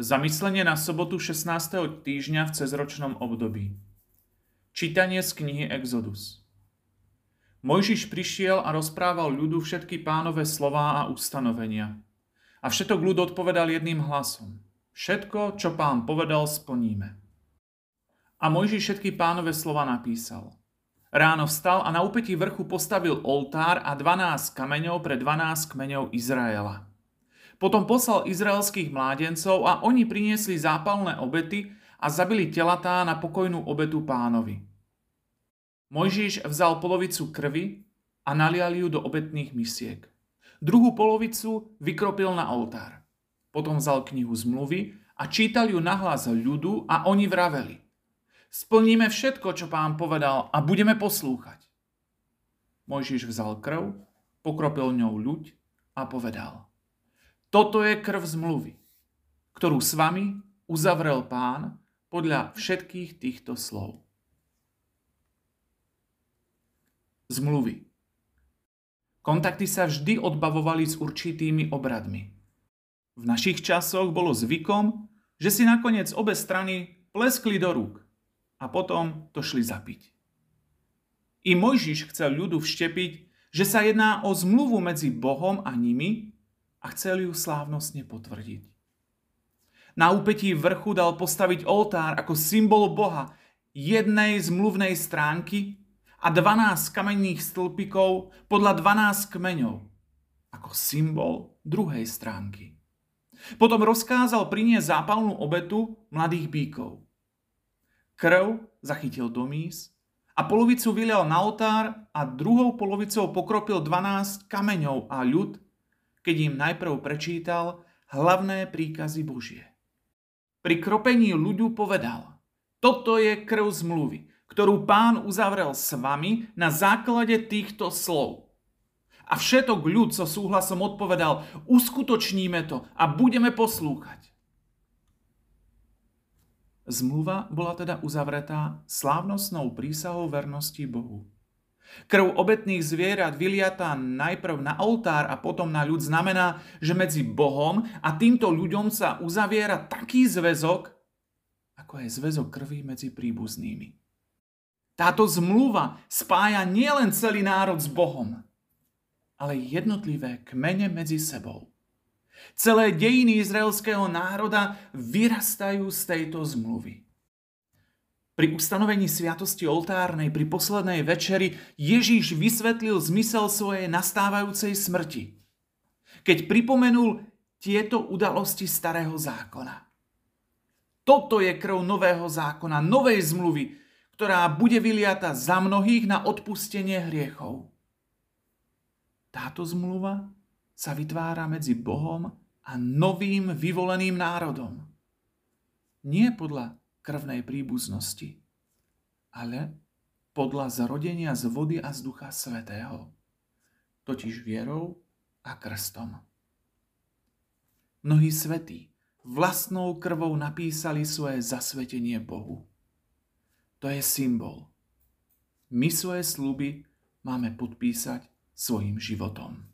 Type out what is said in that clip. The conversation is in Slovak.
Zamyslenie na sobotu 16. týždňa v cezročnom období. Čítanie z knihy Exodus. Mojžiš prišiel a rozprával ľudu všetky pánové slová a ustanovenia. A všetok ľud odpovedal jedným hlasom. Všetko, čo pán povedal, splníme. A Mojžiš všetky pánové slova napísal. Ráno vstal a na úpetí vrchu postavil oltár a 12 kameňov pre 12 kmeňov Izraela. Potom poslal izraelských mládencov a oni priniesli zápalné obety a zabili telatá na pokojnú obetu pánovi. Mojžiš vzal polovicu krvi a nalial ju do obetných misiek. Druhú polovicu vykropil na oltár. Potom vzal knihu zmluvy a čítal ju nahlas ľudu a oni vraveli. Splníme všetko, čo pán povedal a budeme poslúchať. Mojžiš vzal krv, pokropil ňou ľuď a povedal – toto je krv zmluvy, ktorú s vami uzavrel pán podľa všetkých týchto slov. Zmluvy. Kontakty sa vždy odbavovali s určitými obradmi. V našich časoch bolo zvykom, že si nakoniec obe strany pleskli do rúk a potom to šli zapiť. I Mojžiš chcel ľudu vštepiť, že sa jedná o zmluvu medzi Bohom a nimi a chcel ju slávnostne potvrdiť. Na úpetí vrchu dal postaviť oltár ako symbol Boha jednej zmluvnej stránky a 12 kamenných stĺpikov podľa 12 kmeňov ako symbol druhej stránky. Potom rozkázal priniesť zápalnú obetu mladých bíkov. Krv zachytil do mís a polovicu vylial na oltár a druhou polovicou pokropil 12 kameňov a ľud keď im najprv prečítal hlavné príkazy Božie. Pri kropení ľudu povedal, toto je krv zmluvy, ktorú pán uzavrel s vami na základe týchto slov. A všetok ľud so súhlasom odpovedal, uskutočníme to a budeme poslúchať. Zmluva bola teda uzavretá slávnostnou prísahou vernosti Bohu. Krv obetných zvierat vyliatá najprv na oltár a potom na ľud znamená, že medzi Bohom a týmto ľuďom sa uzaviera taký zväzok, ako je zväzok krvi medzi príbuznými. Táto zmluva spája nielen celý národ s Bohom, ale jednotlivé kmene medzi sebou. Celé dejiny izraelského národa vyrastajú z tejto zmluvy. Pri ustanovení sviatosti oltárnej pri poslednej večeri Ježíš vysvetlil zmysel svojej nastávajúcej smrti, keď pripomenul tieto udalosti starého zákona. Toto je krv nového zákona, novej zmluvy, ktorá bude vyliata za mnohých na odpustenie hriechov. Táto zmluva sa vytvára medzi Bohom a novým vyvoleným národom. Nie podľa krvnej príbuznosti, ale podľa zrodenia z vody a z Ducha Svetého, totiž vierou a krstom. Mnohí svetí vlastnou krvou napísali svoje zasvetenie Bohu. To je symbol. My svoje sluby máme podpísať svojim životom.